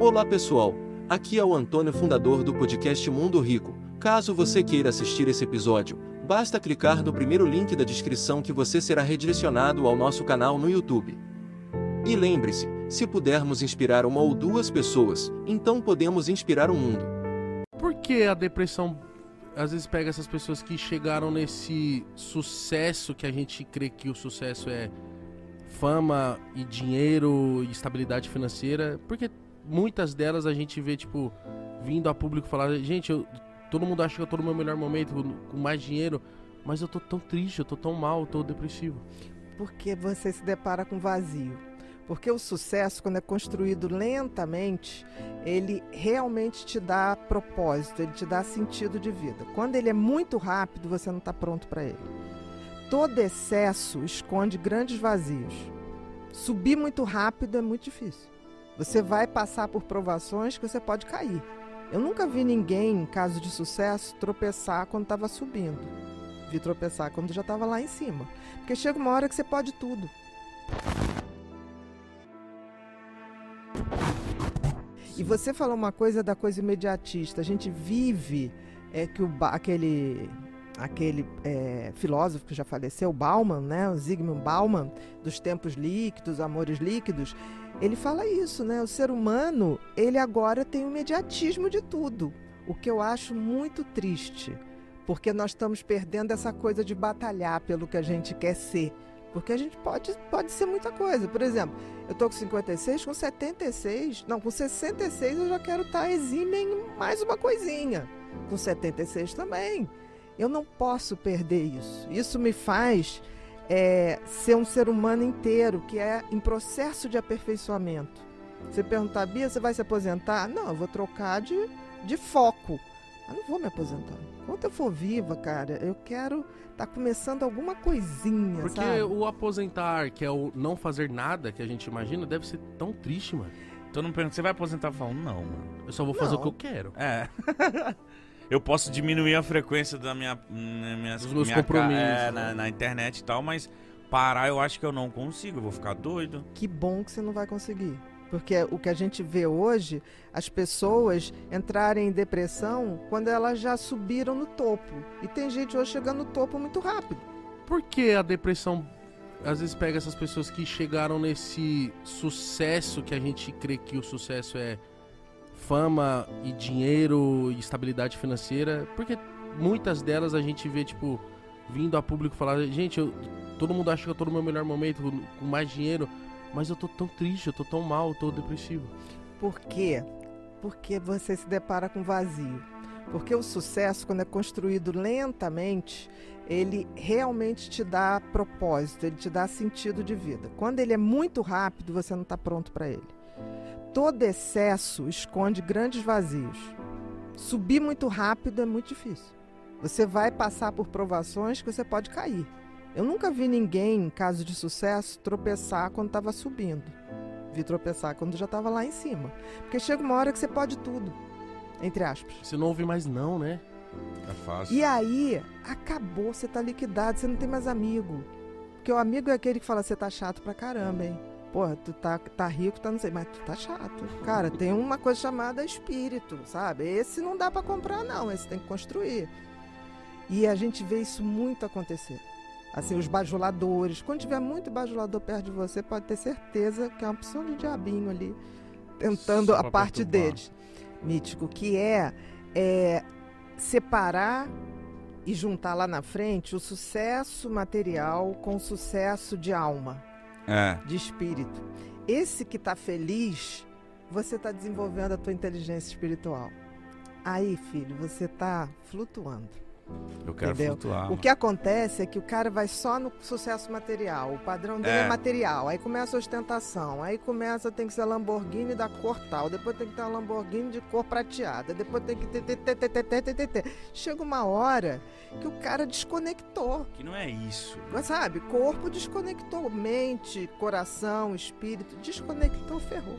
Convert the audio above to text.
Olá pessoal, aqui é o Antônio, fundador do podcast Mundo Rico. Caso você queira assistir esse episódio, basta clicar no primeiro link da descrição que você será redirecionado ao nosso canal no YouTube. E lembre-se, se pudermos inspirar uma ou duas pessoas, então podemos inspirar o mundo. Por que a depressão às vezes pega essas pessoas que chegaram nesse sucesso que a gente crê que o sucesso é fama e dinheiro e estabilidade financeira? Porque muitas delas a gente vê, tipo, vindo a público falar, gente, eu, todo mundo acha que eu tô no meu melhor momento, com mais dinheiro, mas eu tô tão triste, eu tô tão mal, eu tô depressivo. Porque você se depara com vazio. Porque o sucesso, quando é construído lentamente, ele realmente te dá propósito, ele te dá sentido de vida. Quando ele é muito rápido, você não está pronto para ele. Todo excesso esconde grandes vazios. Subir muito rápido é muito difícil. Você vai passar por provações que você pode cair. Eu nunca vi ninguém, em caso de sucesso, tropeçar quando estava subindo. Vi tropeçar quando já estava lá em cima. Porque chega uma hora que você pode tudo. E você falou uma coisa da coisa imediatista. A gente vive é que o, aquele aquele é, filósofo que já faleceu, Bauman, né, o Zygmunt Bauman, dos tempos líquidos, amores líquidos, ele fala isso, né? O ser humano, ele agora tem o imediatismo de tudo, o que eu acho muito triste, porque nós estamos perdendo essa coisa de batalhar pelo que a gente quer ser. Porque a gente pode, pode ser muita coisa. Por exemplo, eu tô com 56, com 76, não, com 66 eu já quero estar tá em mais uma coisinha. Com 76 também. Eu não posso perder isso. Isso me faz é, ser um ser humano inteiro que é em processo de aperfeiçoamento. Você perguntar, Bia, você vai se aposentar? Não, eu vou trocar de, de foco. Eu não vou me aposentar. Enquanto eu for viva, cara, eu quero estar tá começando alguma coisinha, Porque sabe? o aposentar, que é o não fazer nada, que a gente imagina, deve ser tão triste, mano. Todo mundo pergunta, você vai aposentar? Falando, não, mano. Eu só vou fazer Não. o que eu quero. É. eu posso diminuir a frequência da minha, minha, minhas- Dos meus minha compromissos, é, né? na, na internet e tal, mas parar eu acho que eu não consigo, eu vou ficar doido. Que bom que você não vai conseguir. Porque o que a gente vê hoje, as pessoas entrarem em depressão quando elas já subiram no topo. E tem gente hoje chegando no topo muito rápido. Por que a depressão às vezes pega essas pessoas que chegaram nesse sucesso que a gente crê que o sucesso é fama e dinheiro e estabilidade financeira? Porque muitas delas a gente vê, tipo, vindo a público falar, gente, eu, todo mundo acha que eu tô no meu melhor momento, com, mais dinheiro, mas eu tô tão triste, eu tô tão mal, eu tô depressivo. Por quê? Porque você se depara com vazio. Porque o sucesso, quando é construído lentamente, ele realmente te dá propósito, ele te dá sentido de vida. Quando ele é muito rápido, você não está pronto para ele. Todo excesso esconde grandes vazios. Subir muito rápido é muito difícil. Você vai passar por provações que você pode cair. Eu nunca vi ninguém, em caso de sucesso, tropeçar quando estava subindo. Vi tropeçar quando já estava lá em cima. Porque chega uma hora que você pode tudo. Entre aspas. Você não ouve mais não, né? É fácil. E aí, acabou, você tá liquidado, você não tem mais amigo. Porque o amigo é aquele que fala, você tá chato pra caramba, hein? Porra, tu tá, tá rico, tá não sei, mas tu tá chato. Cara, tem uma coisa chamada espírito, sabe? Esse não dá pra comprar, não, esse tem que construir. E a gente vê isso muito acontecer. Assim, os bajuladores. Quando tiver muito bajulador perto de você, pode ter certeza que é uma opção de diabinho ali, tentando a parte perturbar. deles. Mítico, que é, é separar e juntar lá na frente o sucesso material com o sucesso de alma, É. de espírito. Esse que está feliz, você está desenvolvendo a tua inteligência espiritual. Aí, filho, você está flutuando. Eu quero Entendeu? flutuar. O que acontece é que o cara vai só no sucesso material. O padrão dele é, É. material. Aí começa a ostentação. Aí começa, tem que ser Lamborghini da cor tal. Depois tem que ter uma Lamborghini de cor prateada. Depois tem que ter. ter, ter, ter, ter, ter, ter, ter, ter. Chega uma hora que o cara desconectou. Que não é isso. Mas, Sabe? Corpo desconectou. Mente, coração, espírito. Desconectou, ferrou.